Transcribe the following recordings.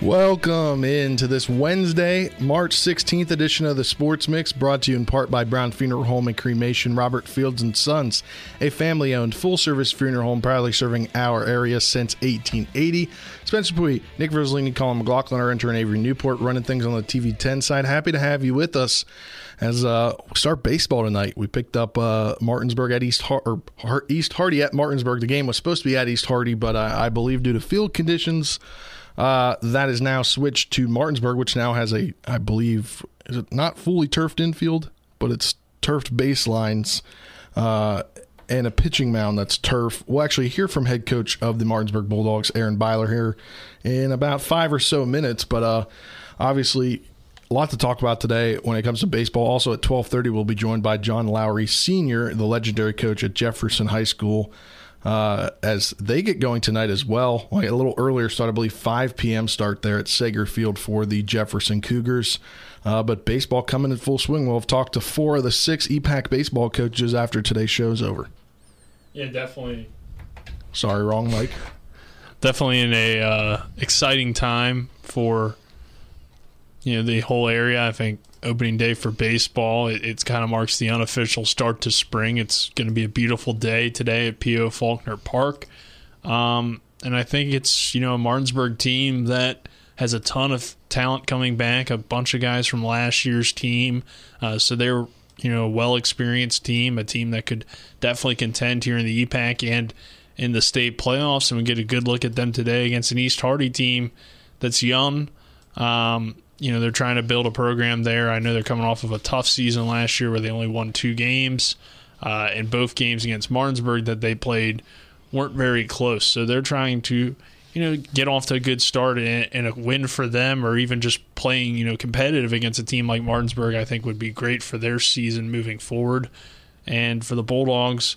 Welcome into this Wednesday, March 16th edition of the Sports Mix, brought to you in part by Brown Funeral Home and Cremation, Robert Fields and Sons, a family-owned full-service funeral home proudly serving our area since 1880. Spencer Pui, Nick Verzolini, Colin McLaughlin, our intern Avery Newport, running things on the TV10 side. Happy to have you with us as uh, start baseball tonight. We picked up uh, Martinsburg at East Har- or East Hardy at Martinsburg. The game was supposed to be at East Hardy, but I believe due to field conditions. Uh, that is now switched to Martinsburg, which now has a, I believe, is it not fully turfed infield, but it's turfed baselines uh, and a pitching mound that's turf. We'll actually hear from head coach of the Martinsburg Bulldogs, Aaron Beiler, here in about five or so minutes. But uh, obviously, a lot to talk about today when it comes to baseball. Also at twelve thirty, we'll be joined by John Lowery Senior, the legendary coach at Jefferson High School uh, as they get going tonight as well. Like a little earlier start, I believe 5 p.m. start there at Sager Field for the Jefferson Cougars. Uh, but baseball coming in full swing. We'll have talked to four of the six EPAC baseball coaches after today's show's over. Yeah, definitely. Sorry, wrong Mike. Definitely in a uh, exciting time for you know the whole area. I think opening day for baseball. It, it's kind of marks the unofficial start to spring. It's going to be a beautiful day today at P.O. Faulkner Park. Um, and I think it's, you know, a Martinsburg team that has a ton of talent coming back, a bunch of guys from last year's team. Uh, so they're, you know, a well experienced team, a team that could definitely contend here in the EPAC and in the state playoffs. And we get a good look at them today against an East Hardy team that's young. Um, you know they're trying to build a program there. I know they're coming off of a tough season last year where they only won two games, uh, and both games against Martinsburg that they played weren't very close. So they're trying to you know get off to a good start and, and a win for them, or even just playing you know competitive against a team like Martinsburg. I think would be great for their season moving forward, and for the Bulldogs.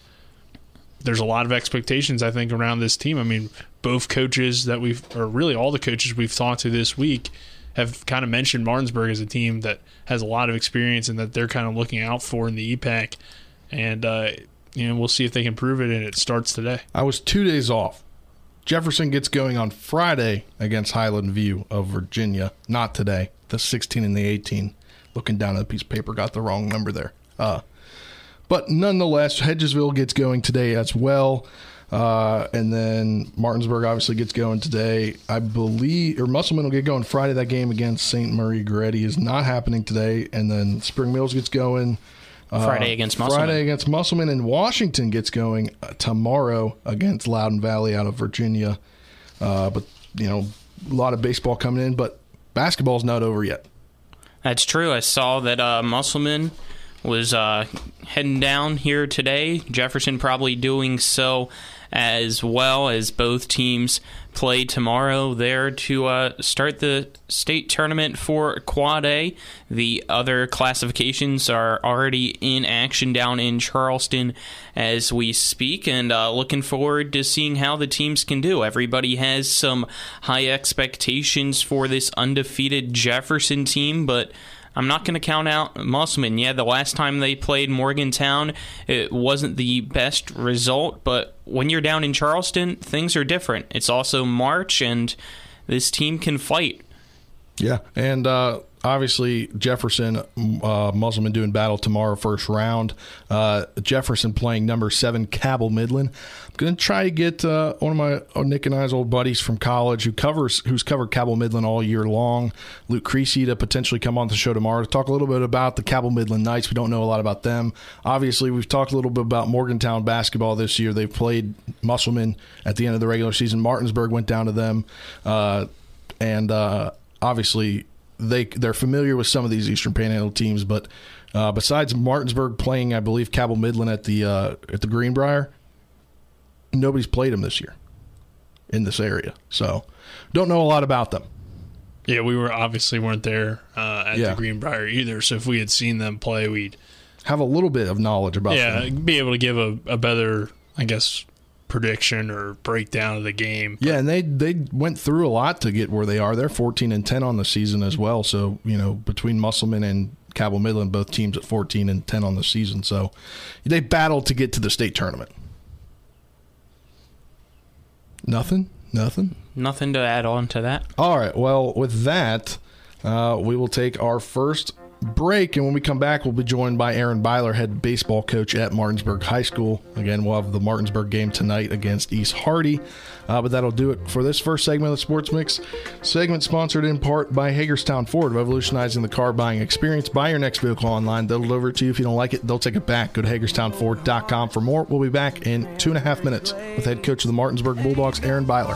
There's a lot of expectations, I think, around this team. I mean, both coaches that we've, or really all the coaches we've talked to this week, have kind of mentioned Martinsburg as a team that has a lot of experience and that they're kind of looking out for in the EPAC. And, uh, you know, we'll see if they can prove it, and it starts today. I was two days off. Jefferson gets going on Friday against Highland View of Virginia. Not today. The 16 and the 18. Looking down at a piece of paper, got the wrong number there. Uh, but nonetheless, Hedgesville gets going today as well. Uh, and then Martinsburg obviously gets going today. I believe, or Musselman will get going Friday. That game against St. Maria Goretti is not happening today. And then Spring Mills gets going uh, Friday against Musselman. Friday against Musselman. And Washington gets going uh, tomorrow against Loudoun Valley out of Virginia. Uh, but, you know, a lot of baseball coming in, but basketball's not over yet. That's true. I saw that uh, Musselman was uh, heading down here today. Jefferson probably doing so as well as both teams play tomorrow there to uh, start the state tournament for Quad A. The other classifications are already in action down in Charleston as we speak, and uh, looking forward to seeing how the teams can do. Everybody has some high expectations for this undefeated Jefferson team, but I'm not going to count out Musselman. Yeah, the last time they played Morgantown, it wasn't the best result, but when you're down in Charleston, things are different. It's also March, and this team can fight. Yeah, and uh, obviously Jefferson, uh, Musselman doing battle tomorrow, first round. Uh, Jefferson playing number seven, Cabell Midland. I'm going to try to get uh, one of my uh, Nick and I's old buddies from college who covers who's covered Cabell Midland all year long, Luke Creasy, to potentially come on the show tomorrow to talk a little bit about the Cabell Midland Knights. We don't know a lot about them. Obviously, we've talked a little bit about Morgantown basketball this year. They've played Musselman at the end of the regular season. Martinsburg went down to them, uh, and uh, obviously they they're familiar with some of these Eastern Panhandle teams, but uh, besides Martinsburg playing, I believe Cabell Midland at the uh, at the Greenbrier, nobody's played them this year in this area, so don't know a lot about them. Yeah, we were obviously weren't there uh, at Yeah. the Greenbrier either. So if we had seen them play, we'd have a little bit of knowledge about. Yeah, them. be able to give a, a better, I guess, prediction or breakdown of the game. Yeah, and they they went through a lot to get where they are. They're 14 and 10 on the season as well. So you know between Musselman and Cabell Midland, both teams at 14 and 10 on the season. So they battled to get to the state tournament. Nothing, nothing. Nothing to add on to that. All right. Well, with that, uh, we will take our first break, and when we come back, we'll be joined by Aaron Beiler, head baseball coach at Martinsburg High School. Again, we'll have the Martinsburg game tonight against East Hardy. Uh, but that'll do it for this first segment of the Sports Mix. Segment sponsored in part by Hagerstown Ford, revolutionizing the car buying experience. Buy your next vehicle online. They'll deliver it to you. If you don't like it, they'll take it back. Go to HagerstownFord.com for more. We'll be back in two and a half minutes with head coach of the Martinsburg Bulldogs, Aaron Beiler.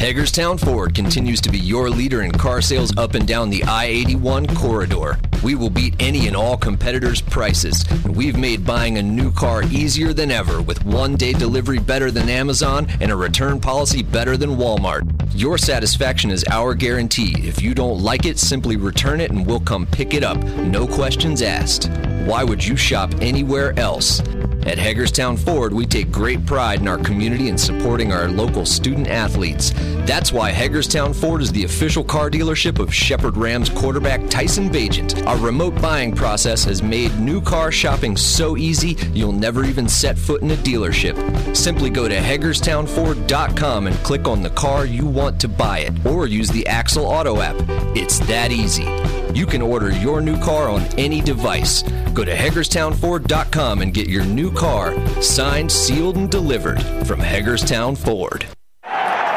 Hagerstown Ford continues to be your leader in car sales up and down the I 81 corridor. We will beat any and all competitors' prices. And we've made buying a new car easier than ever with one day delivery better than Amazon and a return policy better than Walmart. Your satisfaction is our guarantee. If you don't like it, simply return it and we'll come pick it up. No questions asked. Why would you shop anywhere else? At Hagerstown Ford, we take great pride in our community and supporting our local student athletes. That's why Hagerstown Ford is the official car dealership of Shepherd Rams quarterback Tyson Bagent. Our remote buying process has made new car shopping so easy you'll never even set foot in a dealership. Simply go to HagerstownFord.com and click on the car you want to buy it, or use the Axle Auto app. It's that easy. You can order your new car on any device. Go to HagerstownFord.com and get your new car signed, sealed, and delivered from Hagerstown Ford.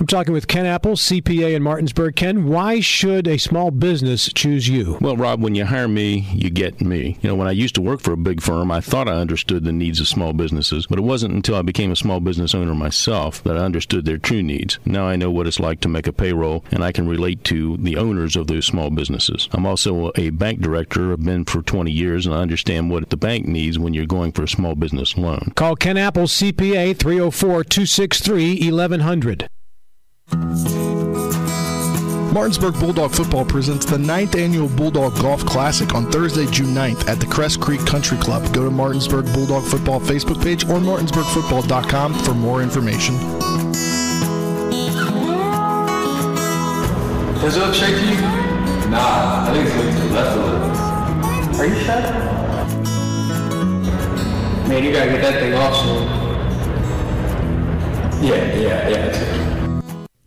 I'm talking with Ken Apple, CPA in Martinsburg. Ken, why should a small business choose you? Well, Rob, when you hire me, you get me. You know, when I used to work for a big firm, I thought I understood the needs of small businesses, but it wasn't until I became a small business owner myself that I understood their true needs. Now I know what it's like to make a payroll, and I can relate to the owners of those small businesses. I'm also a bank director. I've been for 20 years, and I understand what the bank needs when you're going for a small business loan. Call Ken Apple, CPA, 304 263 1100. Martinsburg Bulldog Football presents the 9th annual Bulldog Golf Classic on Thursday, June 9th at the Cress Creek Country Club. Go to Martinsburg Bulldog Football Facebook page or martinsburgfootball.com for more information. Does it look straight to you? Nah, I think it's looking to the left a little. Are you sure? Man, you gotta get that thing off soon. Yeah, yeah, yeah.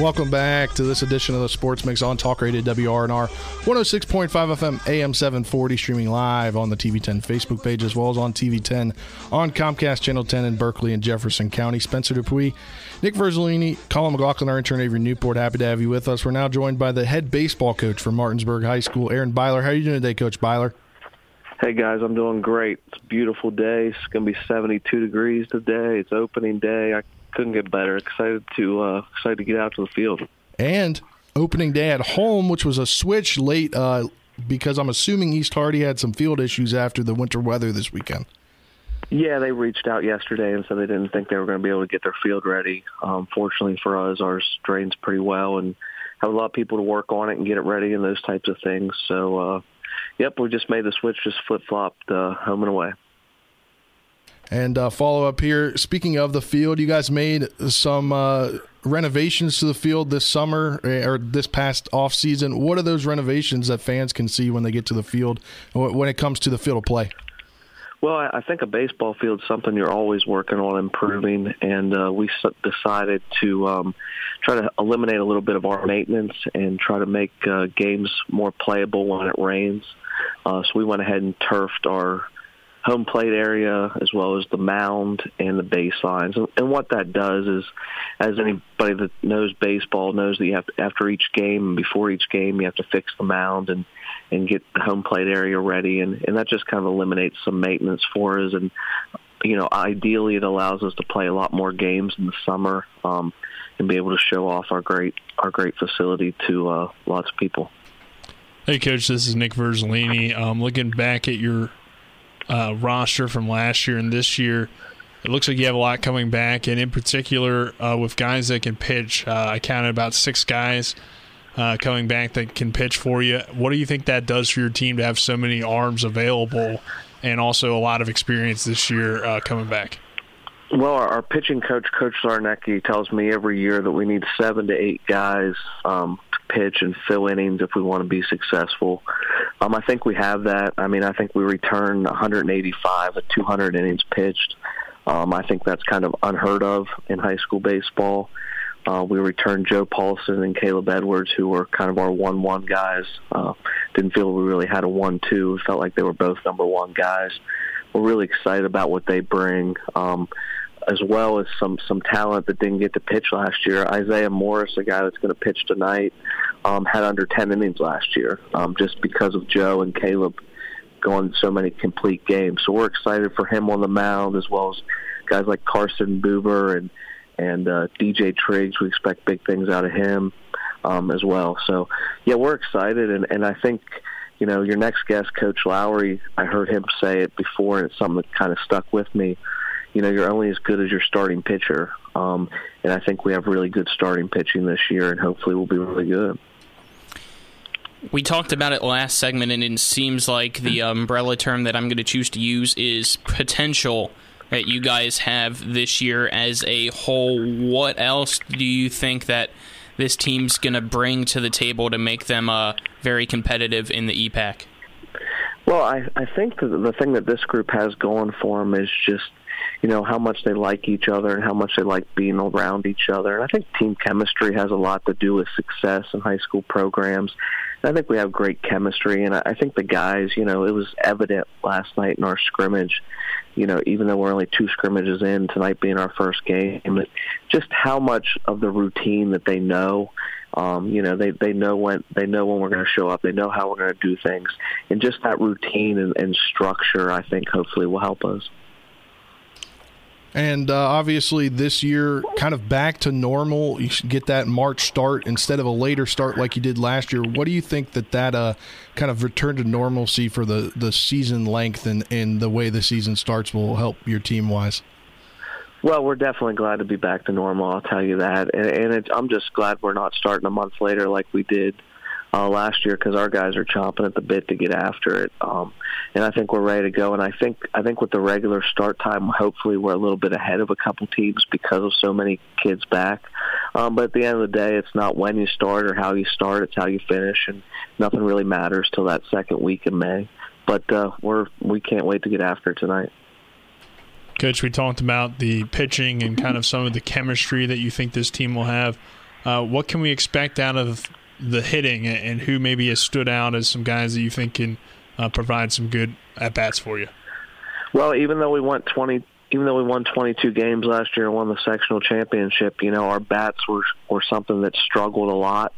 Welcome back to this edition of the Sports Mix on Talk Radio WRNR 106.5 FM AM 740 streaming live on the TV 10 Facebook page as well as on TV 10 on Comcast Channel 10 in Berkeley and Jefferson County. Spencer Dupuis, Nick Verzolini, Colin McLaughlin, our intern Avery Newport. Happy to have you with us. We're now joined by the head baseball coach for Martinsburg High School, Aaron Beiler. How are you doing today, Coach Beiler? Hey guys, I'm doing great. It's a beautiful day. It's going to be 72 degrees today. It's opening day. I couldn't get better. Excited to uh, excited to get out to the field. And opening day at home, which was a switch late uh, because I'm assuming East Hardy had some field issues after the winter weather this weekend. Yeah, they reached out yesterday and said they didn't think they were going to be able to get their field ready. Um, fortunately for us, ours drains pretty well and have a lot of people to work on it and get it ready and those types of things. So, uh, yep, we just made the switch, just flip flopped uh, home and away. And uh, follow up here. Speaking of the field, you guys made some uh, renovations to the field this summer eh, or this past off season. What are those renovations that fans can see when they get to the field when it comes to the field of play? Well, I think a baseball field is something you're always working on improving, and uh, we decided to um, try to eliminate a little bit of our maintenance and try to make uh, games more playable when it rains. Uh, so we went ahead and turfed our home plate area as well as the mound and the baselines. And, and what that does is, as anybody that knows baseball knows that you have to, after each game and before each game, you have to fix the mound and and get the home plate area ready, and and that just kind of eliminates some maintenance for us. And you know, ideally, it allows us to play a lot more games in the summer um, and be able to show off our great our great facility to uh, lots of people. Hey, Coach, this is Nick Verzolini. Um, looking back at your uh, roster from last year and this year, it looks like you have a lot coming back, and in particular uh, with guys that can pitch. Uh, I counted about six guys uh, coming back that can pitch for you. What do you think that does for your team to have so many arms available and also a lot of experience this year uh, coming back? Well, our, our pitching coach, Coach Zarnecki, tells me every year that we need seven to eight guys um, to pitch and fill innings if we want to be successful. Um, I think we have that. I mean, I think we return 185 of 200 innings pitched. Um, I think that's kind of unheard of in high school baseball. Uh, we returned Joe Paulson and Caleb Edwards, who were kind of our one-one guys. Uh, didn't feel we really had a one-two. Felt like they were both number one guys. We're really excited about what they bring, um, as well as some some talent that didn't get to pitch last year. Isaiah Morris, a guy that's going to pitch tonight, um, had under 10 innings last year, um, just because of Joe and Caleb going so many complete games. So we're excited for him on the mound, as well as guys like Carson Buber and and uh, DJ Triggs. We expect big things out of him um, as well. So yeah, we're excited, and and I think you know your next guest, Coach Lowery. I heard him say it before, and it's something that kind of stuck with me. You know, you're only as good as your starting pitcher, um, and I think we have really good starting pitching this year, and hopefully we'll be really good. We talked about it last segment, and it seems like the umbrella term that I'm going to choose to use is potential that you guys have this year as a whole. What else do you think that this team's going to bring to the table to make them uh, very competitive in the EPAC? Well, I, I think that the thing that this group has going for them is just, you know, how much they like each other and how much they like being around each other. And I think team chemistry has a lot to do with success in high school programs. I think we have great chemistry, and I think the guys, you know, it was evident last night in our scrimmage. You know, even though we're only two scrimmages in, tonight being our first game, just how much of the routine that they know. Um, you know, they they know when they know when we're going to show up. They know how we're going to do things, and just that routine and, and structure, I think, hopefully will help us. And uh, obviously, this year, kind of back to normal. You should get that March start instead of a later start like you did last year. What do you think that that uh, kind of return to normalcy for the, the season length and, and the way the season starts will help your team wise? Well, we're definitely glad to be back to normal. I'll tell you that, and, and it, I'm just glad we're not starting a month later like we did uh, last year because our guys are chomping at the bit to get after it. Um, and I think we're ready to go. And I think I think with the regular start time, hopefully we're a little bit ahead of a couple teams because of so many kids back. Um, but at the end of the day, it's not when you start or how you start; it's how you finish, and nothing really matters till that second week in May. But uh, we're we can't wait to get after tonight. Coach, we talked about the pitching and kind of some of the chemistry that you think this team will have. Uh, what can we expect out of the hitting and who maybe has stood out as some guys that you think can uh, provide some good at bats for you? Well, even though we went 20, even though we won 22 games last year and won the sectional championship, you know our bats were were something that struggled a lot.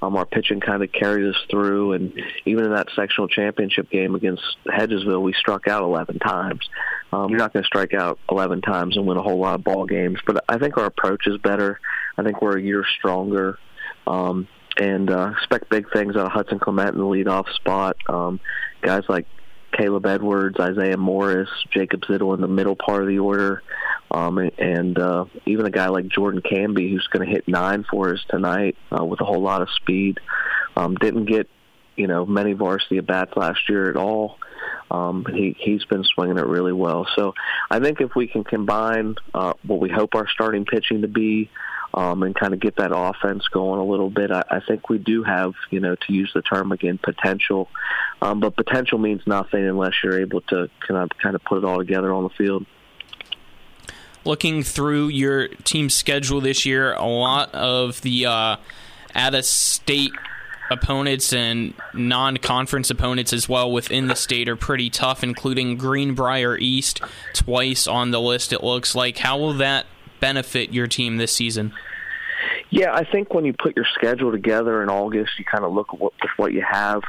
Um, our pitching kind of carried us through, and even in that sectional championship game against Hedgesville, we struck out 11 times. Um, you're not going to strike out 11 times and win a whole lot of ball games, but I think our approach is better. I think we're a year stronger. Um, and uh, expect big things out of Hudson Clement in the leadoff spot. Um, guys like Caleb Edwards, Isaiah Morris, Jacob Zittel in the middle part of the order, um, and, and uh, even a guy like Jordan Canby who's going to hit nine for us tonight uh, with a whole lot of speed. Um, didn't get you know many varsity at bats last year at all. Um, he he's been swinging it really well. So I think if we can combine uh, what we hope our starting pitching to be um, and kind of get that offense going a little bit. I, I think we do have, you know, to use the term again, potential. Um, but potential means nothing unless you're able to kind of kind of put it all together on the field. Looking through your team schedule this year, a lot of the uh, out of state opponents and non conference opponents as well within the state are pretty tough, including Greenbrier East twice on the list, it looks like. How will that benefit your team this season? Yeah, I think when you put your schedule together in August, you kind of look at what, what you have.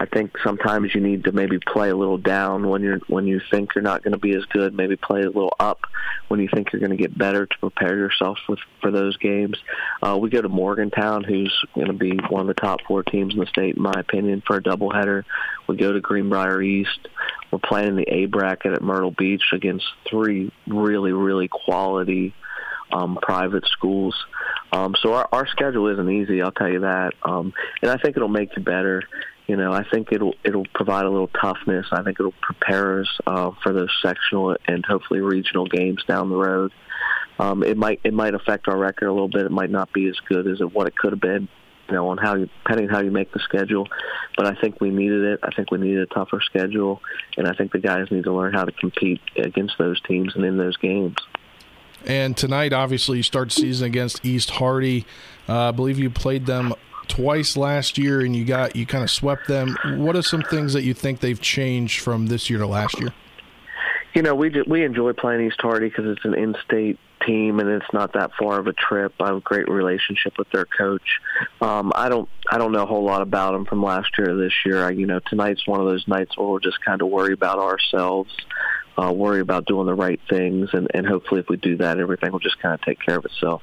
I think sometimes you need to maybe play a little down when you're when you think you're not going to be as good. Maybe play a little up when you think you're going to get better to prepare yourself with for those games. Uh, we go to Morgantown, who's going to be one of the top four teams in the state, in my opinion, for a doubleheader. We go to Greenbrier East. We're playing in the A bracket at Myrtle Beach against three really really quality um, private schools. Um, so our, our schedule isn't easy, I'll tell you that. Um, and I think it'll make you better. You know, I think it'll it'll provide a little toughness. I think it'll prepare us uh, for those sectional and hopefully regional games down the road. Um, it might it might affect our record a little bit. It might not be as good as what it could have been. You know, on how you depending on how you make the schedule, but I think we needed it. I think we needed a tougher schedule, and I think the guys need to learn how to compete against those teams and in those games. And tonight, obviously, you start season against East Hardy. Uh, I believe you played them twice last year, and you got you kind of swept them. What are some things that you think they've changed from this year to last year? You know, we we enjoy playing East Hardy because it's an in-state team and it's not that far of a trip. I have a great relationship with their coach. Um, I don't I don't know a whole lot about them from last year or this year. I, you know, tonight's one of those nights where we'll just kind of worry about ourselves uh, worry about doing the right things, and, and hopefully, if we do that, everything will just kind of take care of itself.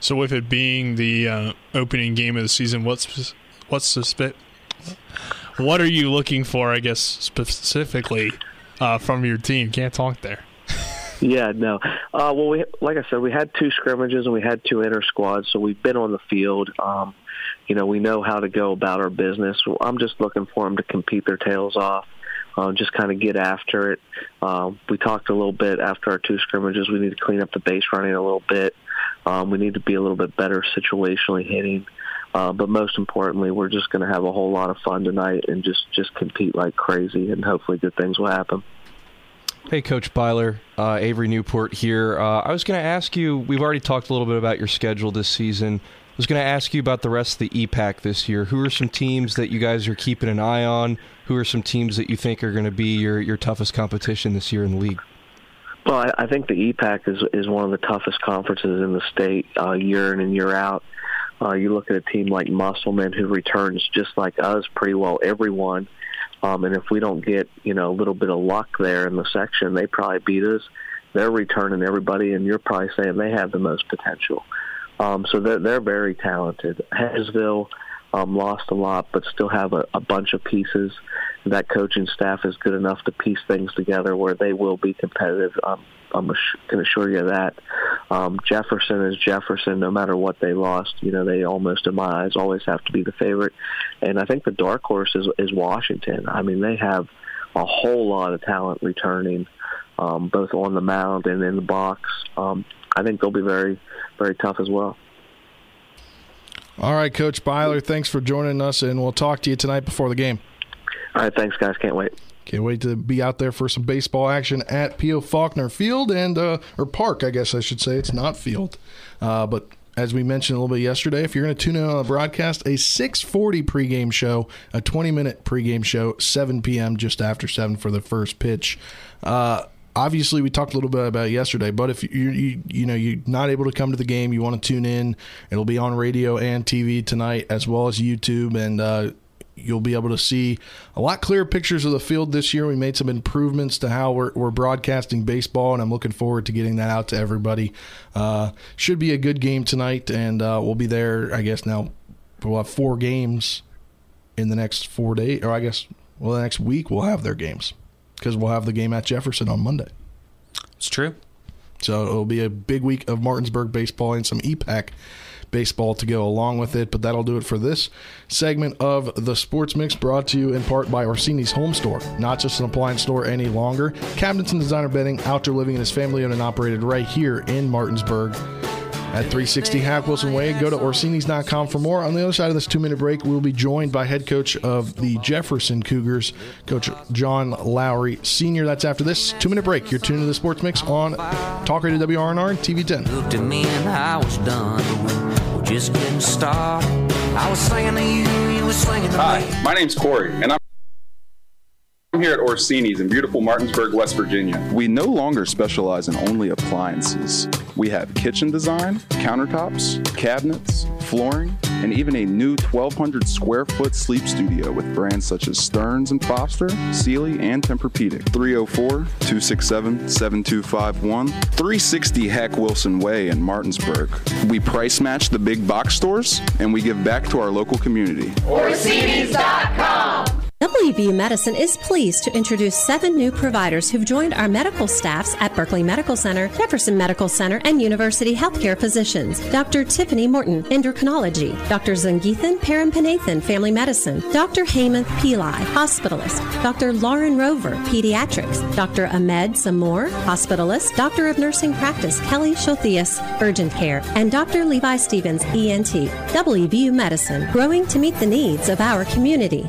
So, with it being the uh, opening game of the season, what's what's the spit? What are you looking for? I guess specifically uh, from your team. Can't talk there. yeah, no. Uh, well, we like I said, we had two scrimmages and we had two inter squads, so we've been on the field. Um, you know, we know how to go about our business. I'm just looking for them to compete their tails off uh, just kind of get after it. Uh, we talked a little bit after our two scrimmages. We need to clean up the base running a little bit. Um, we need to be a little bit better situationally hitting. Uh, but most importantly, we're just going to have a whole lot of fun tonight and just just compete like crazy, and hopefully good things will happen. Hey, Coach Beiler, uh, Avery Newport here. Uh, I was going to ask you. We've already talked a little bit about your schedule this season. I was going to ask you about the rest of the EPAC this year. Who are some teams that you guys are keeping an eye on? Who are some teams that you think are going to be your, your toughest competition this year in the league? Well, I, I think the EPAC is is one of the toughest conferences in the state, uh, year in and year out. Uh, you look at a team like Musselman, who returns just like us, pretty well everyone. Um, and if we don't get you know a little bit of luck there in the section, they probably beat us. They're returning everybody, and you're probably saying they have the most potential. Um, so they're, they're very talented. Hedgesville um, lost a lot, but still have a, a bunch of pieces. That coaching staff is good enough to piece things together where they will be competitive. Um, I'm can assure you of that. Um, Jefferson is Jefferson, no matter what they lost. You know, they almost, in my eyes, always have to be the favorite. And I think the dark horse is, is Washington. I mean, they have a whole lot of talent returning, um, both on the mound and in the box. Um, I think they'll be very, very tough as well. All right, Coach Beiler, thanks for joining us, and we'll talk to you tonight before the game. All right, thanks, guys. Can't wait. Can't wait to be out there for some baseball action at P.O. Faulkner Field and uh, or Park, I guess I should say. It's not field, uh, but as we mentioned a little bit yesterday, if you're going to tune in on the broadcast, a 6:40 pregame show, a 20-minute pregame show, 7 p.m. just after seven for the first pitch. Uh, obviously we talked a little bit about yesterday but if you you you know you're not able to come to the game you want to tune in it'll be on radio and tv tonight as well as youtube and uh, you'll be able to see a lot clearer pictures of the field this year. We made some improvements to how we're, we're broadcasting baseball and i'm looking forward to getting that out to everybody. Uh, should be a good game tonight and uh, we'll be there i guess now we'll have four games in the next four days or i guess well the next week we'll have their games because we'll have the game at Jefferson on Monday. It's true. So it'll be a big week of Martinsburg baseball and some EPAC baseball to go along with it. But that'll do it for this segment of the Sports Mix, brought to you in part by Orsini's Home Store. Not just an appliance store any longer. Cabinets and designer bedding, outdoor living, and is family owned and operated right here in Martinsburg. At 360 Hack Wilson Way. Go to Orsini's.com for more. On the other side of this two minute break, we'll be joined by head coach of the Jefferson Cougars, Coach John Lowery Sr. That's after this two minute break. You're tuned to the Sports Mix on Talk Radio WRNR and TV 10. Looked at me and I was done. We're just getting started. I was singing to you, you were singing to me. Hi, my name's Corey, and I'm I'm here at Orsini's in beautiful Martinsburg, West Virginia. We no longer specialize in only appliances. We have kitchen design, countertops, cabinets, flooring, and even a new 1,200 square foot sleep studio with brands such as Stearns and Foster, Sealy, and Tempur-Pedic. 304-267-7251, 360 Hack Wilson Way in Martinsburg. We price match the big box stores, and we give back to our local community. Orsini's.com. WVU Medicine is pleased to introduce seven new providers who've joined our medical staffs at Berkeley Medical Center, Jefferson Medical Center, and University Healthcare Physicians. Dr. Tiffany Morton, Endocrinology. Dr. Zangeethan Parampanathan, Family Medicine. Dr. Heymanth Pillai, Hospitalist. Dr. Lauren Rover, Pediatrics. Dr. Ahmed Samor, Hospitalist. Doctor of Nursing Practice, Kelly Shothius, Urgent Care. And Dr. Levi Stevens, ENT. WVU Medicine, growing to meet the needs of our community.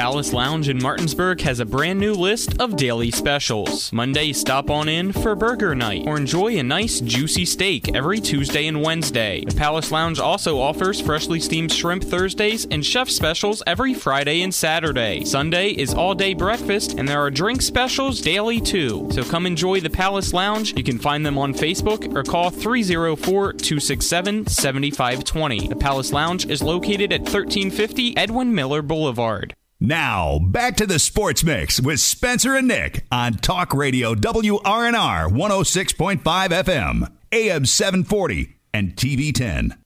Palace Lounge in Martinsburg has a brand new list of daily specials. Monday, stop on in for burger night or enjoy a nice juicy steak every Tuesday and Wednesday. The Palace Lounge also offers freshly steamed shrimp Thursdays and chef specials every Friday and Saturday. Sunday is all day breakfast and there are drink specials daily too. So come enjoy the Palace Lounge. You can find them on Facebook or call 304 267 7520. The Palace Lounge is located at 1350 Edwin Miller Boulevard. Now, back to the Sports Mix with Spencer and Nick on Talk Radio WRNR 106.5 FM, AM 740, and TV 10.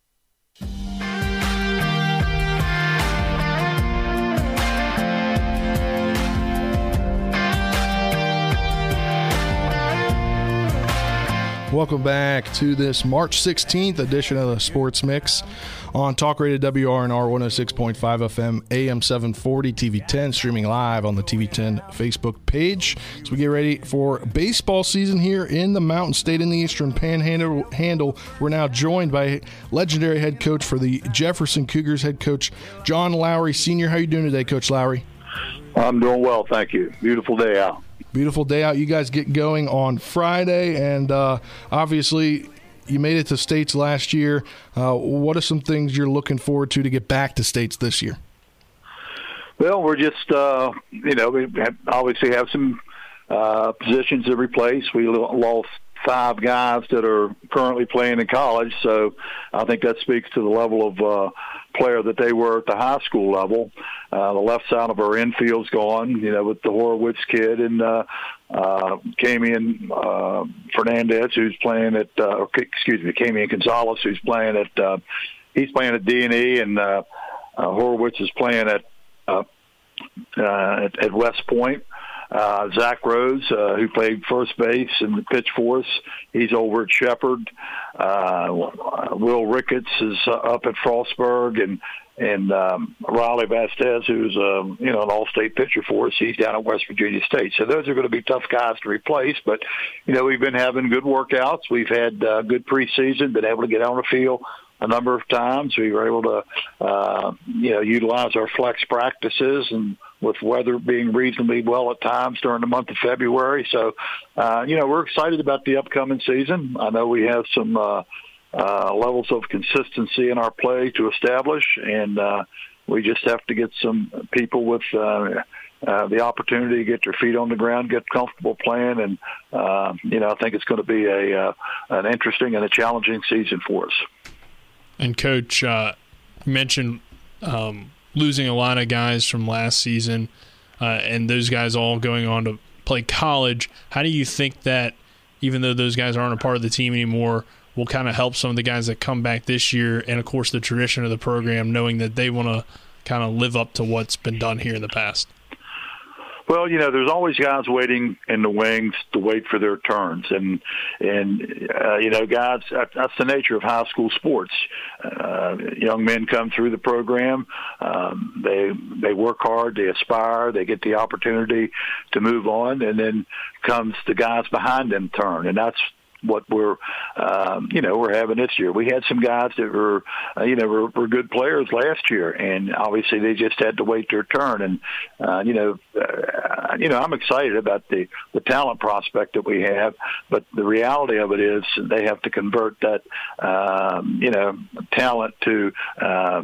Welcome back to this March 16th edition of the Sports Mix on Talk Radio WRNR 106.5 FM, AM 740, TV 10, streaming live on the TV 10 Facebook page. As we get ready for baseball season here in the Mountain State in the Eastern Panhandle, handle, we're now joined by legendary head coach for the Jefferson Cougars, head coach John Lowery Sr. How you doing today, Coach Lowery? I'm doing well, thank you. Beautiful day out. Beautiful day out. You guys get going on Friday, and uh, obviously you made it to states last year. Uh, what are some things you're looking forward to to get back to states this year? Well, we're just uh, you know we have, obviously have some uh, positions to replace. We lost five guys that are currently playing in college, so I think that speaks to the level of uh, player that they were at the high school level. Uh, the left side of our infield's gone, you know, with the Horowitz kid and uh, uh, Camian uh, Fernandez, who's playing at, uh, excuse me, Camian Gonzalez, who's playing at, uh, he's playing at D&E, and uh, uh, Horowitz is playing at, uh, uh, at, at West Point. Uh, Zach Rose, uh, who played first base and pitched for us, he's over at Shepherd. Uh, Will Ricketts is uh, up at Frostburg, and and um, Riley Vasquez, who's um, you know an all-state pitcher for us, he's down at West Virginia State. So those are going to be tough guys to replace. But you know we've been having good workouts. We've had uh, good preseason, been able to get on the field a number of times. We were able to uh, you know utilize our flex practices and with weather being reasonably well at times during the month of February. So, uh, you know, we're excited about the upcoming season. I know we have some uh, uh, levels of consistency in our play to establish, and uh, we just have to get some people with uh, uh, the opportunity to get their feet on the ground, get comfortable playing, and uh, you know I think it's going to be a uh, an interesting and a challenging season for us. And coach uh, mentioned um, losing a lot of guys from last season, uh, and those guys all going on to play college. How do you think that, even though those guys aren't a part of the team anymore, will kind of help some of the guys that come back this year, and of course the tradition of the program, knowing that they want to kind of live up to what's been done here in the past? Well, you know, there's always guys waiting in the wings to wait for their turns, and and uh, you know, guys, that's the nature of high school sports. Uh, young men come through the program, um, they they work hard, they aspire, they get the opportunity to move on, and then comes the guys behind them turn, and that's what we're, um, you know, we're having this year. We had some guys that were, uh, you know, were, were good players last year, and obviously they just had to wait their turn. And uh, you know, uh, you know, I'm excited about the the talent prospect that we have, but the reality of it is they have to convert that, um, you know, talent to. Uh,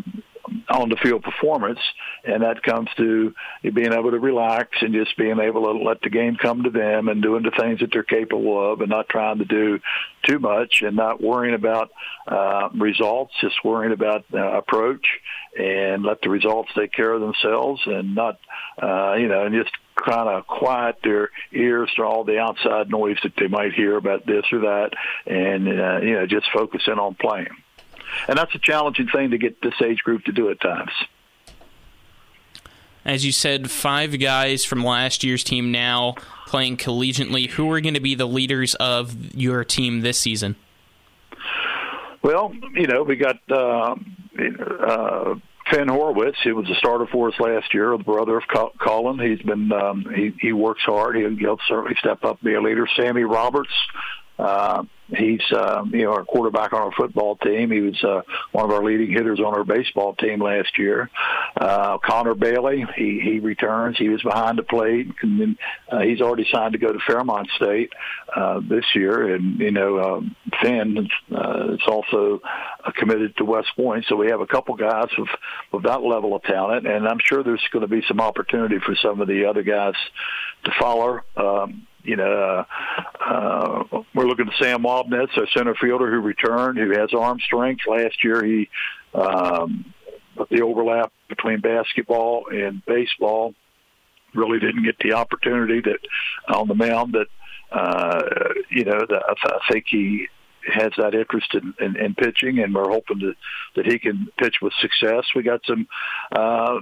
on the field performance, and that comes to being able to relax and just being able to let the game come to them and doing the things that they're capable of, and not trying to do too much and not worrying about uh, results, just worrying about uh, approach and let the results take care of themselves, and not uh, you know, and just kind of quiet their ears to all the outside noise that they might hear about this or that, and uh, you know, just focusing on playing and that's a challenging thing to get this age group to do at times. As you said, five guys from last year's team now playing collegiately. Who are going to be the leaders of your team this season? Well, you know, we got uh, uh, Finn Horowitz, who was a starter for us last year, the brother of Colin. He's been um, he he works hard. He'll, he'll certainly step up, and be a leader. Sammy Roberts, uh, he's uh, you know our quarterback on our football team. He was uh, one of our leading hitters on our baseball team last year. Uh, Connor Bailey, he he returns. He was behind the plate, and then, uh, he's already signed to go to Fairmont State uh, this year. And you know um, Finn uh, is also uh, committed to West Point, so we have a couple guys with with that level of talent, and I'm sure there's going to be some opportunity for some of the other guys to follow. Um, you know, uh, uh, we're looking at Sam Wobnitz, our center fielder who returned, who has arm strength. Last year, he um, the overlap between basketball and baseball really didn't get the opportunity that on the mound that uh, you know that I think he has that interest in, in, in pitching, and we're hoping that that he can pitch with success. We got some uh,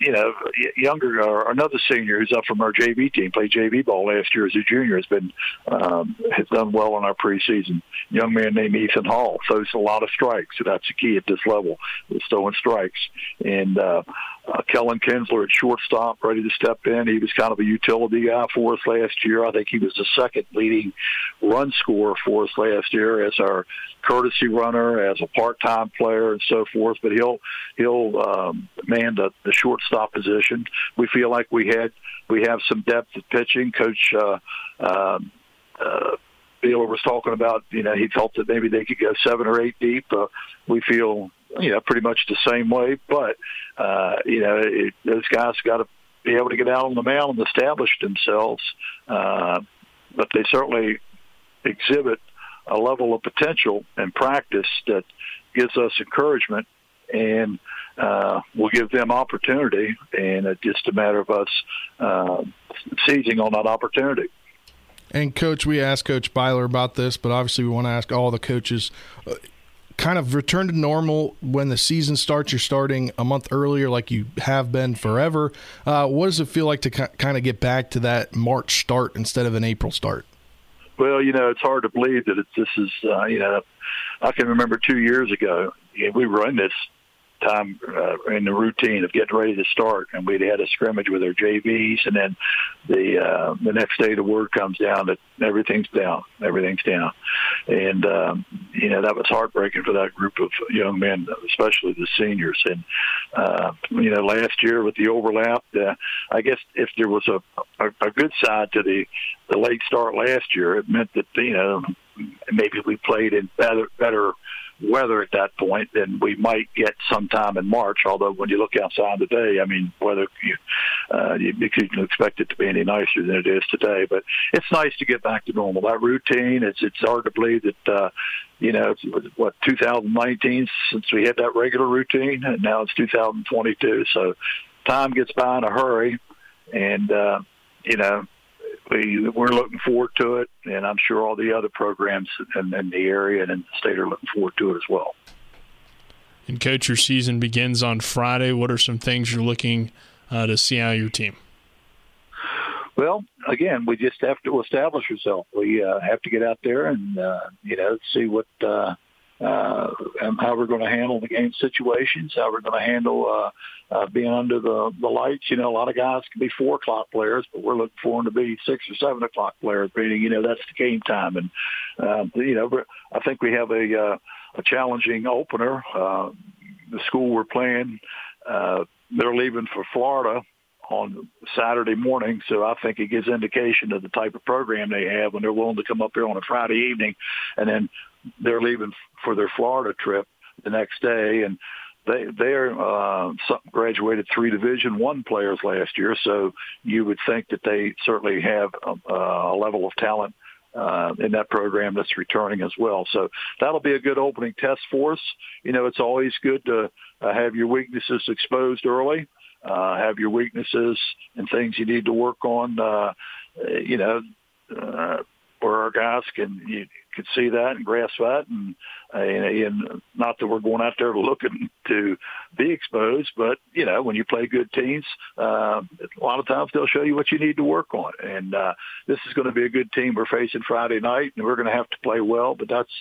you know, younger or another senior who's up from our JV team, played JV ball last year as a junior, has been um, has done well in our preseason. Young man named Ethan Hall throws a lot of strikes, so that's the key at this level. Is throwing strikes, and uh, uh, Kellen Kinsler at shortstop, ready to step in. He was kind of a utility guy for us last year. I think he was the second leading run scorer for us last year as our courtesy runner, as a part-time player, and so forth. But he'll he'll um, man the, the shortstop position. We feel like we had we have some depth at pitching. Coach uh, uh, uh, Beiler was talking about. You know, he felt that maybe they could go seven or eight deep. Uh, we feel you know pretty much the same way, but uh, you know it, those guys got to be able to get out on the mound and establish themselves. Uh, but they certainly exhibit a level of potential and practice that gives us encouragement and uh, will give them opportunity. And it's just a matter of us uh, seizing on that opportunity. And coach, we asked Coach Beiler about this, but obviously we want to ask all the coaches. Uh, kind of return to normal when the season starts. You're starting a month earlier, like you have been forever. Uh, what does it feel like to kind of get back to that March start instead of an April start? Well, you know, it's hard to believe that it's, this is, uh, you know, I can remember two years ago, we were in this time uh, in the routine of getting ready to start, and we'd had a scrimmage with our JVs, and then the uh, the next day the word comes down that everything's down, everything's down, and um, you know that was heartbreaking for that group of young men, especially the seniors. And uh, you know, last year with the overlap, uh, I guess if there was a, a a good side to the the late start last year, it meant that you know maybe we played in better better weather at that point than we might get sometime in March. Although when you look outside today, I mean, weather you, uh, you, you couldn't expect it to be any nicer than it is today. But it's nice to get back to normal. That routine, it's it's hard to believe that. Uh, you know, it's what 2019 since we had that regular routine, and now it's 2022. So time gets by in a hurry, and uh, you know, we we're looking forward to it, and I'm sure all the other programs in, in the area and in the state are looking forward to it as well. And coach, your season begins on Friday. What are some things you're looking uh, to see out of your team? Well, again, we just have to establish ourselves. We uh, have to get out there and uh, you know see what uh, uh, how we're going to handle the game situations, how we're going to handle uh, uh, being under the the lights. You know, a lot of guys can be four o'clock players, but we're looking for them to be six or seven o'clock players. Meaning, you know, that's the game time, and uh, you know, I think we have a uh, a challenging opener. Uh, the school we're playing, uh, they're leaving for Florida on Saturday morning. So I think it gives indication of the type of program they have when they're willing to come up here on a Friday evening, and then they're leaving for their Florida trip the next day, and they they're uh, graduated three Division One players last year, so you would think that they certainly have a, a level of talent uh, in that program that's returning as well. So that'll be a good opening test for us. You know, it's always good to uh, have your weaknesses exposed early, uh, have your weaknesses and things you need to work on. Uh, you know, uh, where our guys can you can see that and grasp that, and, and and not that we're going out there looking to be exposed, but you know when you play good teams, uh, a lot of times they'll show you what you need to work on, and uh, this is going to be a good team we're facing Friday night, and we're going to have to play well, but that's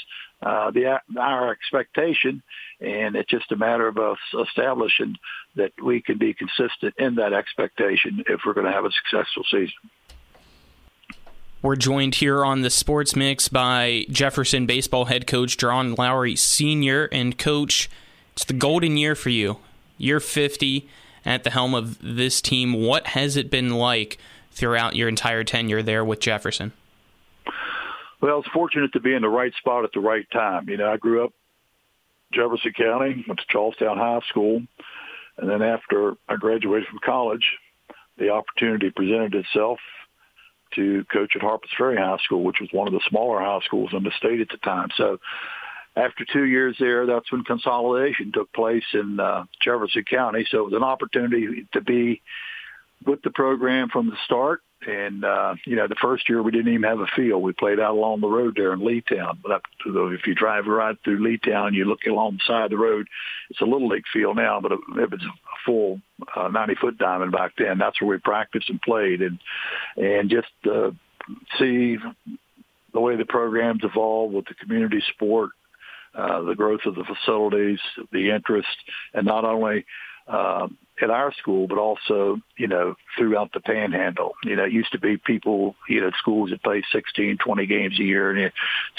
uh, the our expectation, and it's just a matter of us establishing that we can be consistent in that expectation if we're going to have a successful season. We're joined here on the Sports Mix by Jefferson baseball head coach John Lowery Sr. And coach, it's the golden year for you. Year 50 at the helm of this team. What has it been like throughout your entire tenure there with Jefferson? Well, I was fortunate to be in the right spot at the right time. You know, I grew up Jefferson County, went to Charlestown High School, and then after I graduated from college, the opportunity presented itself to coach at Harpers Ferry High School, which was one of the smaller high schools in the state at the time. So after two years there, that's when consolidation took place in uh, Jefferson County. So it was an opportunity to be with the program from the start and, uh, you know, the first year we didn't even have a field. We played out along the road there in Leetown. But up to the, if you drive right through Leetown, you look along the side of the road, it's a little league field now, but it, was a full uh, 90 foot diamond back then. That's where we practiced and played. And, and just, uh, see the way the programs evolve with the community sport, uh, the growth of the facilities, the interest, and not only, um, at our school, but also, you know, throughout the panhandle. You know, it used to be people, you know, schools that play 16, 20 games a year, and you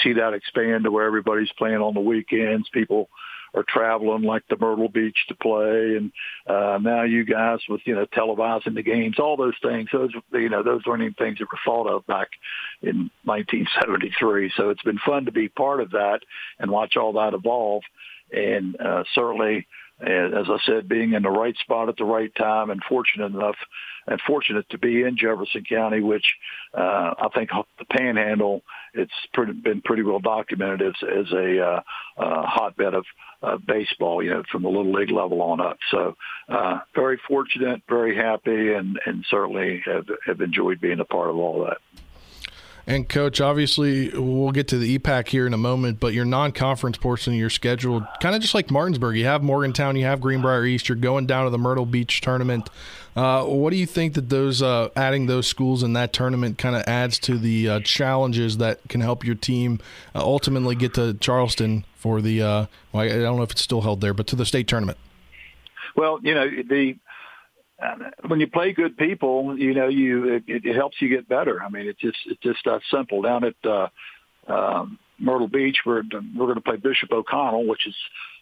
see that expand to where everybody's playing on the weekends. People are traveling like the Myrtle Beach to play, and uh, now you guys with you know televising the games, all those things. Those you know those weren't even things that were thought of back in 1973. So it's been fun to be part of that and watch all that evolve, and uh, certainly and as I said, being in the right spot at the right time and fortunate enough and fortunate to be in Jefferson County, which uh, I think the Panhandle, it's pretty, been pretty well documented as, as a uh, uh, hotbed of uh, baseball, you know, from the little league level on up. So uh, very fortunate, very happy, and, and certainly have, have enjoyed being a part of all that. And coach, obviously, we'll get to the EPAC here in a moment, but your non-conference portion of your schedule, kind of just like Martinsburg, you have Morgantown, you have Greenbrier East, you're going down to the Myrtle Beach tournament. Uh, what do you think that those uh, adding those schools in that tournament kind of adds to the uh, challenges that can help your team uh, ultimately get to Charleston for the? Uh, well, I don't know if it's still held there, but to the state tournament. Well, you know the when you play good people, you know, you it, it helps you get better. I mean, it's just it's just that simple. Down at uh, um, Myrtle Beach, we're we're going to play Bishop O'Connell, which is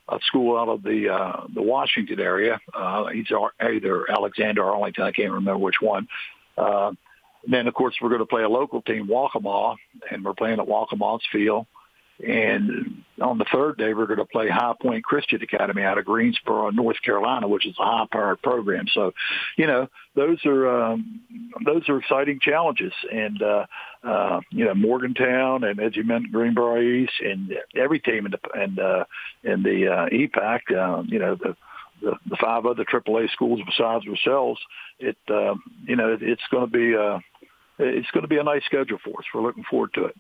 a school out of the uh, the Washington area. Uh, he's either Alexander or Arlington. I can't remember which one. Uh, then, of course, we're going to play a local team, Waccamaw, and we're playing at Waccamaw's field. And on the third day, we're going to play High Point Christian Academy out of Greensboro, North Carolina, which is a high-powered program. So, you know, those are um, those are exciting challenges. And uh, uh, you know, Morgantown and as you mentioned, Greenbrier East, and every team in the and uh, in the uh, EPAC, uh, you know, the the, the five other AAA schools besides ourselves, it uh, you know it, it's going to be a, it's going to be a nice schedule for us. We're looking forward to it.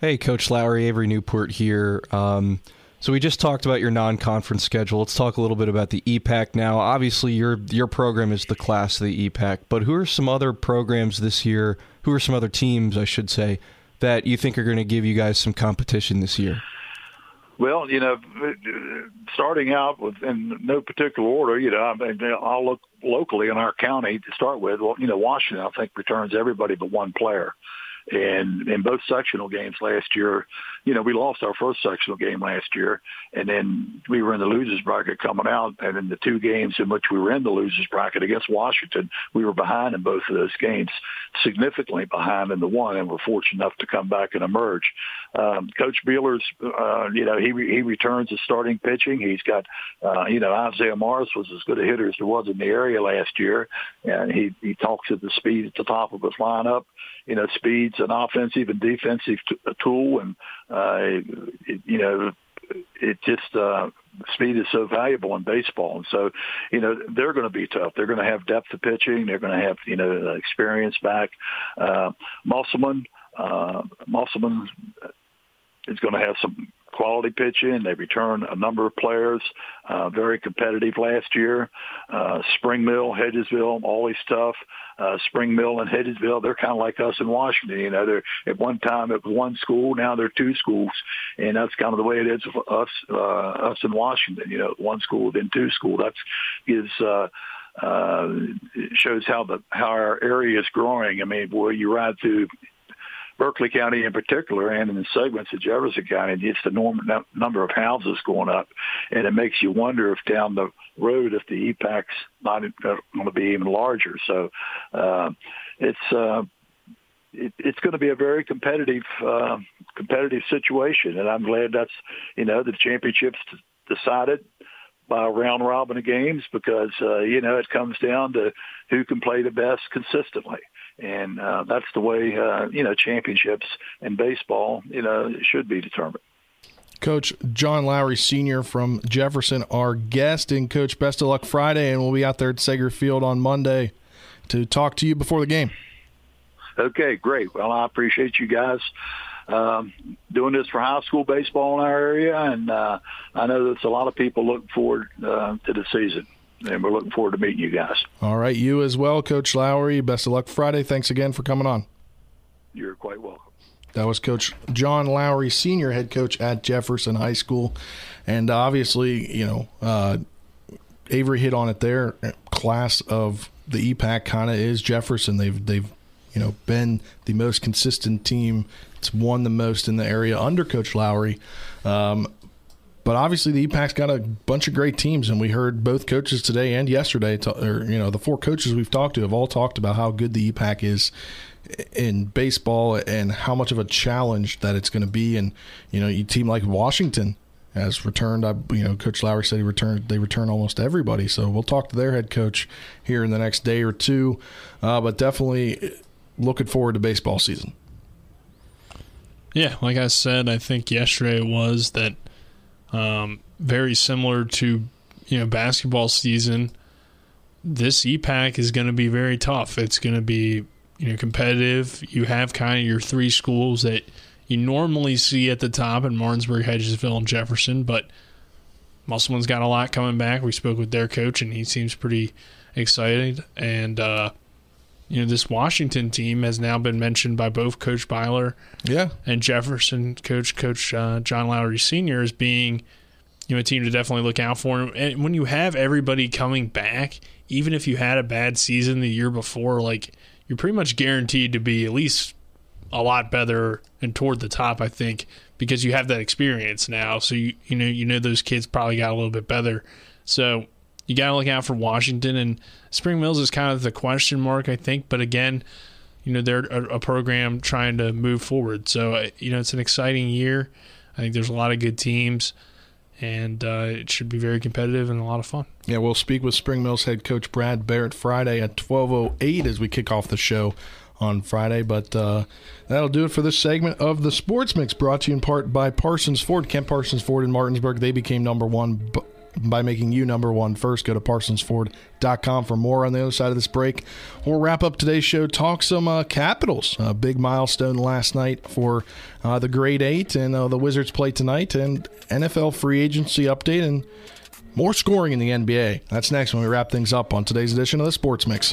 Hey, Coach Lowery, Avery Newport here. Um, so we just talked about your non-conference schedule. Let's talk a little bit about the EPAC now. Obviously, your your program is the class of the EPAC, but who are some other programs this year? Who are some other teams, I should say, that you think are going to give you guys some competition this year? Well, you know, starting out with in no particular order, you know, I mean, I'll look locally in our county to start with. Well, you know, Washington, I think, returns everybody but one player. And in both sectional games last year, you know, we lost our first sectional game last year, and then we were in the losers bracket coming out. And in the two games in which we were in the losers bracket against Washington, we were behind in both of those games, significantly behind in the one, and we were fortunate enough to come back and emerge. Um, Coach Beiler's, uh, you know, he he returns to starting pitching. He's got, uh, you know, Isaiah Morris was as good a hitter as there was in the area last year, and he he talks at the speed at the top of his lineup. You know, speed's an offensive and defensive t- tool, and uh, it, you know, it just uh, speed is so valuable in baseball, and so you know they're going to be tough. They're going to have depth of pitching. They're going to have you know experience back. Uh, Musselman, uh, Musselman is going to have some quality pitching. They return a number of players, uh, very competitive last year. Uh, Spring Mill, Hedgesville, always tough. Uh, Spring Mill and Hedgesville, they're kind of like us in Washington. You know, they're at one time it was one school, now they're two schools, and that's kind of the way it is for us, uh, us in Washington. You know, one school then two school. That's gives. Uh, uh, shows how the how our area is growing. I mean, boy, you ride through Berkeley County in particular, and in segments of Jefferson County, it's the norm, number of houses going up, and it makes you wonder if down the road, if the EPAC's not going to be even larger. So uh, it's uh, it, it's going to be a very competitive uh, competitive situation, and I'm glad that's you know the championships decided by round robin of games because uh, you know it comes down to who can play the best consistently and uh, that's the way uh, you know championships in baseball you know should be determined. Coach John Lowery Sr. from Jefferson, our guest, and Coach, best of luck Friday, and we'll be out there at Sager Field on Monday to talk to you before the game. Okay, great. Well, I appreciate you guys um, doing this for high school baseball in our area, and uh, I know there's a lot of people looking forward uh, to the season and we're looking forward to meeting you guys. All right, you as well, Coach Lowery. Best of luck Friday. Thanks again for coming on. You're quite welcome. That was Coach John Lowery, senior head coach at Jefferson High School, and obviously, you know, uh, Avery hit on it there. Class of the EPAC kind of is Jefferson. They've they've you know been the most consistent team. It's won the most in the area under Coach Lowery. Um, but obviously, the EPAC's got a bunch of great teams, and we heard both coaches today and yesterday, or you know, the four coaches we've talked to have all talked about how good the EPAC is in baseball and how much of a challenge that it's going to be. And you know, a team like Washington has returned. I, you know, Coach Lowery said he returned. They return almost everybody. So we'll talk to their head coach here in the next day or two. Uh, but definitely looking forward to baseball season. Yeah, like I said, I think yesterday was that um, very similar to you know basketball season. This EPAC is going to be very tough. It's going to be you know competitive. You have kind of your three schools that you normally see at the top in Martinsburg, Hedgesville, and Jefferson, but Musselman's got a lot coming back. We spoke with their coach, and he seems pretty excited. And uh, you know, this Washington team has now been mentioned by both Coach Beiler yeah. and Jefferson coach, Coach uh, John Lowery Sr. as being, you know, a team to definitely look out for. And when you have everybody coming back, even if you had a bad season the year before, like you're pretty much guaranteed to be at least a lot better and toward the top, I think, because you have that experience now. So you you know you know those kids probably got a little bit better. So you got to look out for Washington and Spring Mills is kind of the question mark, I think. But again, you know they're a, a program trying to move forward, so uh, you know it's an exciting year. I think there's a lot of good teams, and uh, it should be very competitive and a lot of fun. Yeah, we'll speak with Spring Mills head coach Brad Barrett Friday at 12:08 as we kick off the show on Friday. But uh, that'll do it for this segment of the Sports Mix, brought to you in part by Parsons Ford, Kent Parsons Ford in Martinsburg. They became number one by making you number one first. Go to parsonsford.com for more on the other side of this break. We'll wrap up today's show, talk some uh, Capitals. A big milestone last night for uh, the Great Eight, and uh, the Wizards play tonight, and NFL free agency update, and more scoring in the NBA. That's next when we wrap things up on today's edition of the Sports Mix.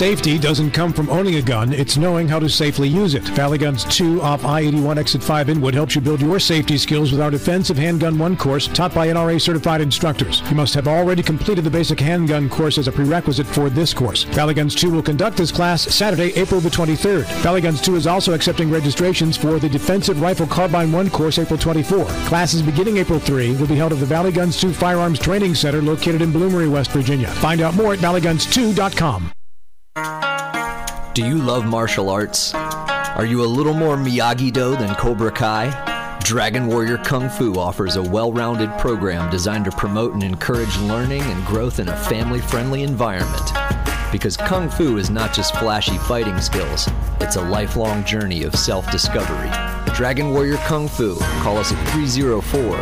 Safety doesn't come from owning a gun, it's knowing how to safely use it. Valley Guns 2 off I 81 Exit 5 Inwood helps you build your safety skills with our Defensive Handgun 1 course taught by NRA certified instructors. You must have already completed the basic handgun course as a prerequisite for this course. Valley Guns 2 will conduct this class Saturday, April the 23rd. Valley Guns 2 is also accepting registrations for the Defensive Rifle Carbine 1 course April 24. Classes beginning April 3 will be held at the Valley Guns 2 Firearms Training Center located in Bloomery, West Virginia. Find out more at valleyguns2.com. Do you love martial arts? Are you a little more Miyagi Do than Cobra Kai? Dragon Warrior Kung Fu offers a well rounded program designed to promote and encourage learning and growth in a family friendly environment. Because Kung Fu is not just flashy fighting skills, it's a lifelong journey of self discovery. Dragon Warrior Kung Fu, call us at 304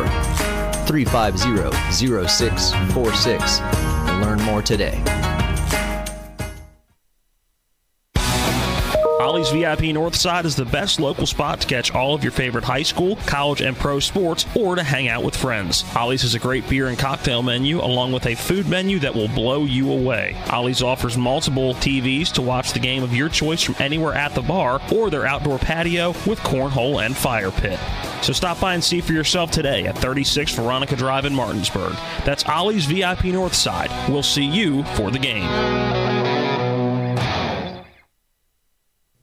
350 0646 and learn more today. Ollie's VIP Northside is the best local spot to catch all of your favorite high school, college, and pro sports, or to hang out with friends. Ollie's has a great beer and cocktail menu, along with a food menu that will blow you away. Ollie's offers multiple TVs to watch the game of your choice from anywhere at the bar or their outdoor patio with cornhole and fire pit. So stop by and see for yourself today at 36 Veronica Drive in Martinsburg. That's Ollie's VIP Northside. We'll see you for the game.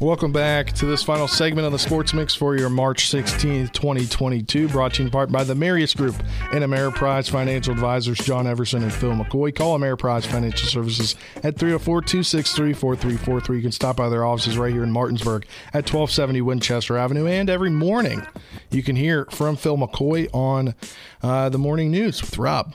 Welcome back to this final segment of the Sports Mix for your March 16th, 2022. Brought to you in part by the Marius Group and Ameriprise Financial Advisors John Everson and Phil McCoy. Call Ameriprise Financial Services at 304 263 4343. You can stop by their offices right here in Martinsburg at 1270 Winchester Avenue. And every morning, you can hear from Phil McCoy on uh, the morning news with Rob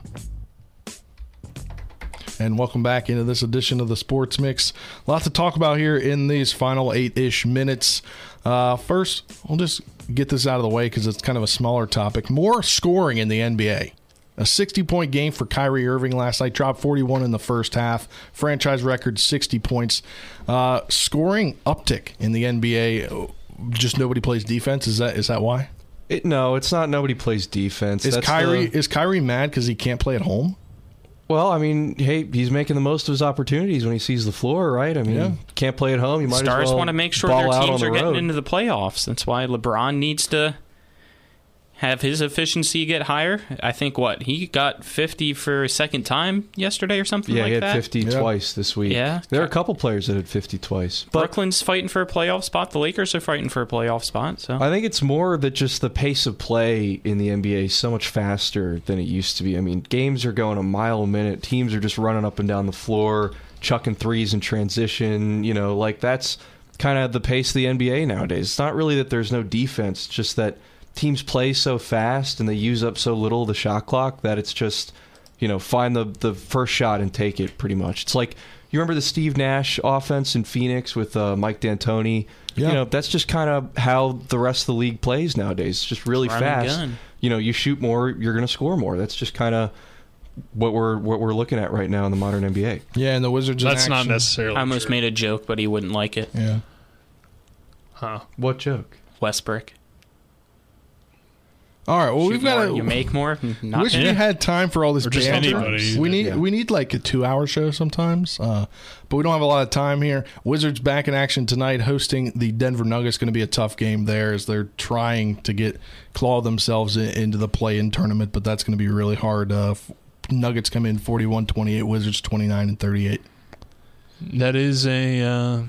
and welcome back into this edition of the Sports Mix. A lot to talk about here in these final eight ish minutes. Uh, first, we'll just get this out of the way because it's kind of a smaller topic. More scoring in the NBA. A 60 point game for Kyrie Irving last night, dropped 41 in the first half, franchise record 60 points. Uh, scoring uptick in the NBA. Just nobody plays defense. Is that is that why? It, no, it's not. Nobody plays defense. Is That's Kyrie the- is Kyrie mad because he can't play at home? Well, I mean, hey, he's making the most of his opportunities when he sees the floor, right? I mean, Yeah. can't play at home. You might Stars as well want to make sure their teams on are the getting road. into the playoffs. That's why LeBron needs to have his efficiency get higher. I think what he got 50 for a second time yesterday or something Yeah, like he had that. 50 twice this week. Yeah. there are a couple players that had 50 twice. But Brooklyn's fighting for a playoff spot. The Lakers are fighting for a playoff spot. So I think it's more that just the pace of play in the NBA is so much faster than it used to be. I mean, games are going a mile a minute. Teams are just running up and down the floor, chucking threes in transition. You know, like that's kind of the pace of the NBA nowadays. It's not really that there's no defense, just that teams play so fast and they use up so little of the shot clock that it's just, you know, find the the first shot and take it pretty much. It's like you remember the Steve Nash offense in Phoenix with uh, Mike D'Antoni. Yeah. You know, that's just kind of how the rest of the league plays nowadays. It's just really Run fast. You know, you shoot more, you're going to score more. That's just kind of what we're what we're looking at right now in the modern NBA. Yeah, and the Wizards. in That's not necessarily I almost true. made a joke, but he wouldn't like it. Yeah. Huh. What joke? Westbrook. All right. Well, Shoot we've got more, to. you make more. Not wish we had time for all this Or just banter. anybody. We need Yeah. we need like a two hour show sometimes, uh, but we don't have a lot of time here. Wizards back in action tonight, hosting the Denver Nuggets. Going to be a tough game there as they're trying to get claw themselves in, into the play in tournament, but that's going to be really hard. Uh, f- Nuggets come in 41-28, Wizards twenty nine and thirty eight. That is a uh,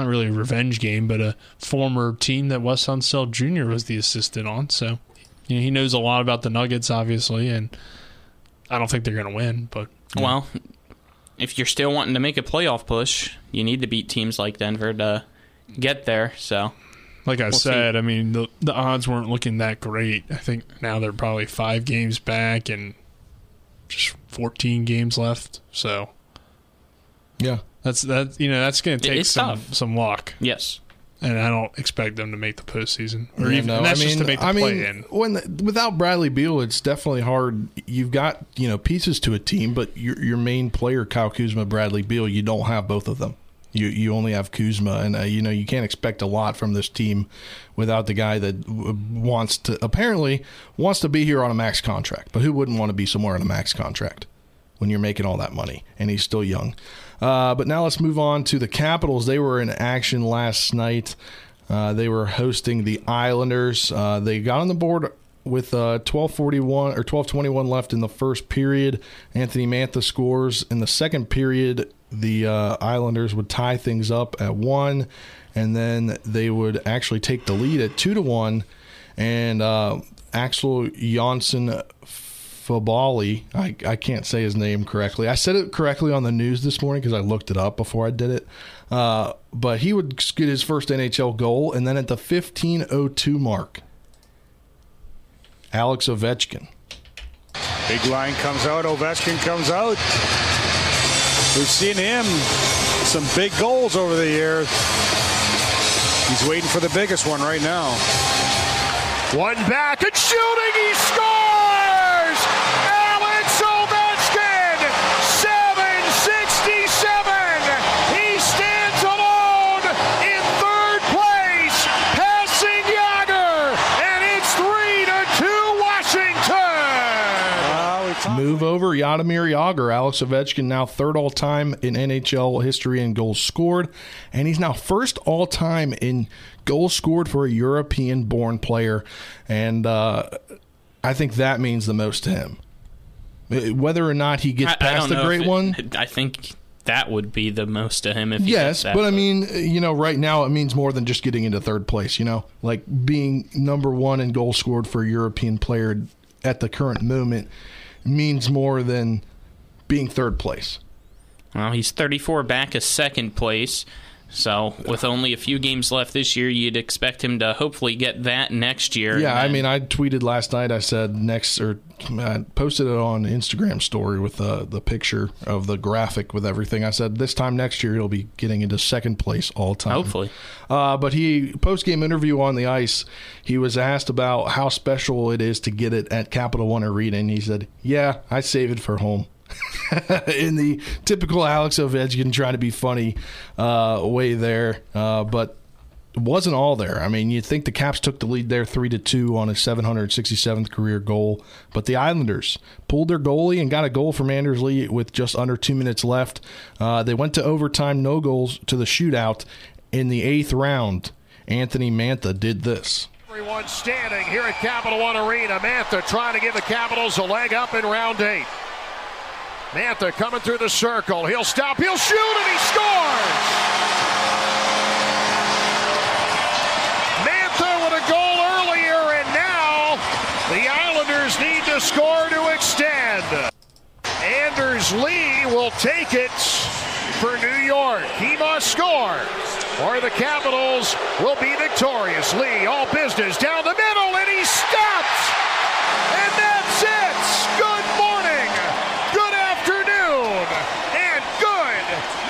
not really a revenge game, but a former team that Wes Unseld Jr. was the assistant on. So you know, he knows a lot about the Nuggets, obviously, and I don't think they're going to win. But Well, if you're still wanting to make a playoff push, you need to beat teams like Denver to get there. So, like I We'll see. said, I mean the the odds weren't looking that great. I think now they're probably five games back and just 14 games left. So Yeah. That's that. You know, that's going to take is some tough. some luck. yes. and I don't expect them to make the postseason, or Yeah, even no, and that's I just mean, to make the I play mean, in. when without Bradley Beal, it's definitely hard. You've got you know pieces to a team, but your your main player, Kyle Kuzma, Bradley Beal, you don't have both of them. You you only have Kuzma, and uh, you know you can't expect a lot from this team without the guy that w- wants to apparently wants to be here on a max contract. But who wouldn't want to be somewhere on a max contract when you're making all that money and he's still young? Uh, but now let's move on to the Capitals. They were in action last night. Uh, they were hosting the Islanders. Uh, they got on the board with uh, 12:41 or 12:21 left in the first period. Anthony Mantha scores in the second period. The uh, Islanders would tie things up at one, and then they would actually take the lead at two to one. And uh, Axel Jonsson Fabali, I, I can't say his name correctly. I said it correctly on the news this morning because I looked it up before I did it. Uh, but he would get his first NHL goal, and then at the 15:02 mark, Alex Ovechkin. Big line comes out. Ovechkin comes out. We've seen him some big goals over the years. He's waiting for the biggest one right now. One back and shooting. He scores! Alex Ovechkin, 767. He stands alone in third place, passing Jagr, and it's three to two Washington. Move over Jaromir Jagr. Alex Ovechkin now third all time in NHL history in goals scored, and he's now first all time in goals scored for a European born player. And uh, I think that means the most to him. Uh, Whether or not he gets I, I past don't the great it- one, I think that would be the most to him if he Yes, but I mean, you know, right now it means more than just getting into third place. You know, like being number one in goals scored for a European player at the current moment means more than being third place. Well, he's 34 back of second place. So, with only a few games left this year, you'd expect him to hopefully get that next year. Yeah, I mean, I tweeted last night. I said next, or I posted it on Instagram story with the the picture of the graphic with everything. I said this time next year he'll be getting into second place all time. Hopefully. Uh, but he post game interview on the ice, he was asked about how special it is to get it at Capital One Arena, and he said, "Yeah, I save it for home." in the typical Alex Ovechkin trying to be funny uh, way there, uh, but wasn't all there. I mean, you'd think the Caps took the lead there three to two on a 767th career goal, but the Islanders pulled their goalie and got a goal from Anders Lee with just under two minutes left. Uh, they went to overtime, no goals to the shootout in the eighth round. Anthony Mantha did this. Everyone standing here at Capital One Arena. Mantha trying to give the Capitals a leg up in round eight. Mantha coming through the circle. He'll stop. He'll shoot, and he scores. Mantha with a goal earlier, and now the Islanders need to score to extend. Anders Lee will take it for New York. He must score, or the Capitals will be victorious. Lee, all business down the middle, and he stops. And that's it. Good morning, good afternoon, and good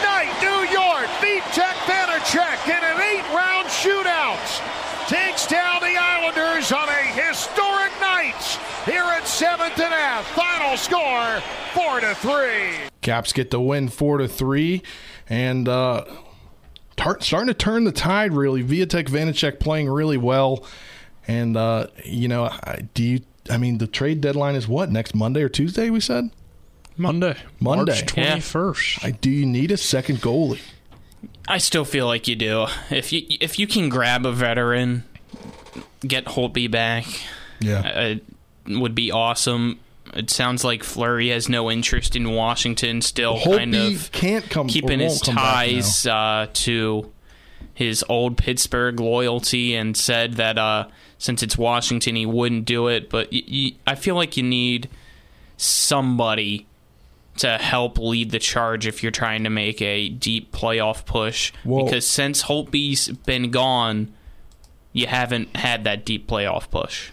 night, New York. Vitek Vanecek in an eight-round shootout takes down the Islanders on a historic night here at seventh and a half. Final score four to three. Caps get the win four to three, and uh, tar- starting to turn the tide. Really, Vitek Vanecek playing really well, And uh, you know, I- do you? I mean, the trade deadline is what next Monday or Tuesday? We said Monday, Monday, March twenty first. I, do you need a second goalie? I still feel like you do. If you if you can grab a veteran, get Holtby back. Yeah, it would be awesome. It sounds like Fleury has no interest in Washington. Still, kind Holtby of can't come- keeping his ties uh, to his old Pittsburgh loyalty, and said that uh, since it's Washington, he wouldn't do it. But y- y- I feel like you need somebody to help lead the charge if you're trying to make a deep playoff push. Well- because since Holtby's been gone, you haven't had that deep playoff push.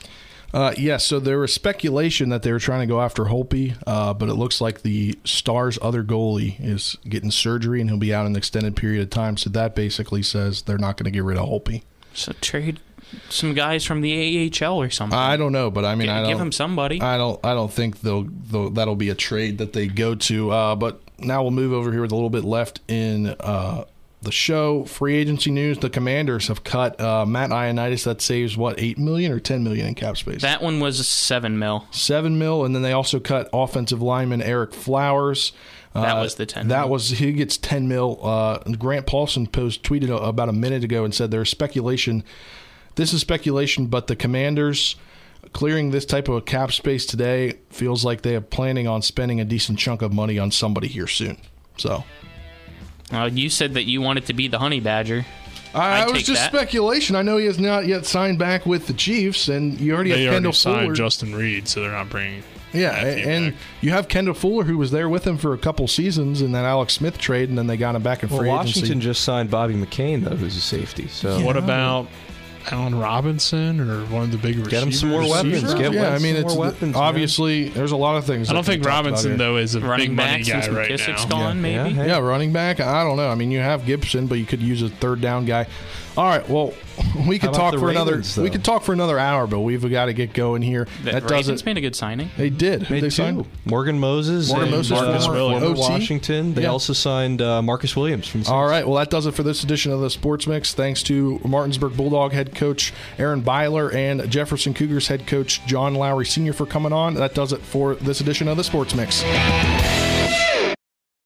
Uh, yes, so there was speculation that they were trying to go after Holtby, uh, but it looks like the Stars' other goalie is getting surgery and he'll be out an extended period of time. So that basically says they're not going to get rid of Holtby. So trade some guys from the AHL or something. I don't know, but I mean, G- I don't give him somebody. I don't. I don't think they'll. they'll that'll be a trade that they go to. Uh, but now we'll move over here with a little bit left in uh, the show. Free agency news: The Commanders have cut uh, Matt Ioannidis. That saves what eight million or ten million in cap space. that one was seven mil. seven mil, and then they also cut offensive lineman Ereck Flowers. That Uh, was the 10 That mil. was he gets ten mil. Uh, Grant Paulson post tweeted about a minute ago and said there's speculation. This is speculation, but the Commanders clearing this type of a cap space today feels like they are planning on spending a decent chunk of money on somebody here soon. So Uh, you said that you wanted to be the honey badger. I, I'd was just that. speculation. I know he has not yet signed back with the Chiefs, and you already They have already Kendall signed Fuller. Justin Reid, so they're not bringing. Yeah, and you have Kendall Fuller, who was there with him for a couple seasons in that Alex Smith trade, and then they got him back in Well, free Washington agency. just signed Bobby McCain though, who's a safety. So What about Allen Robinson or one of the big receivers? Get him some more weapons. Receivers? Get yeah, I some mean, more it's weapons, man. obviously there's a lot of things. I don't think be talked about Robinson though is a Running big money guy since right McKissic's now. gone, maybe. Yeah, running back. I don't know. I mean, you have Gibson, but you could use a third down guy. All right. Well, we could talk for Ravens, another. We could talk for another hour, but we've got to get going here. The that does Ravens it. made a good signing. They did. Made they two. signed Morgan Moses, Morgan and Moses, Marcus former Williams. OT. Washington. They Yeah. also signed uh, Marcus Williams from. All right. Well, that does it for this edition of the Sports Mix. Thanks to Martinsburg Bulldog head coach Aaron Beiler and Jefferson Cougars head coach John Lowery Sr. for coming on. That does it for this edition of the Sports Mix.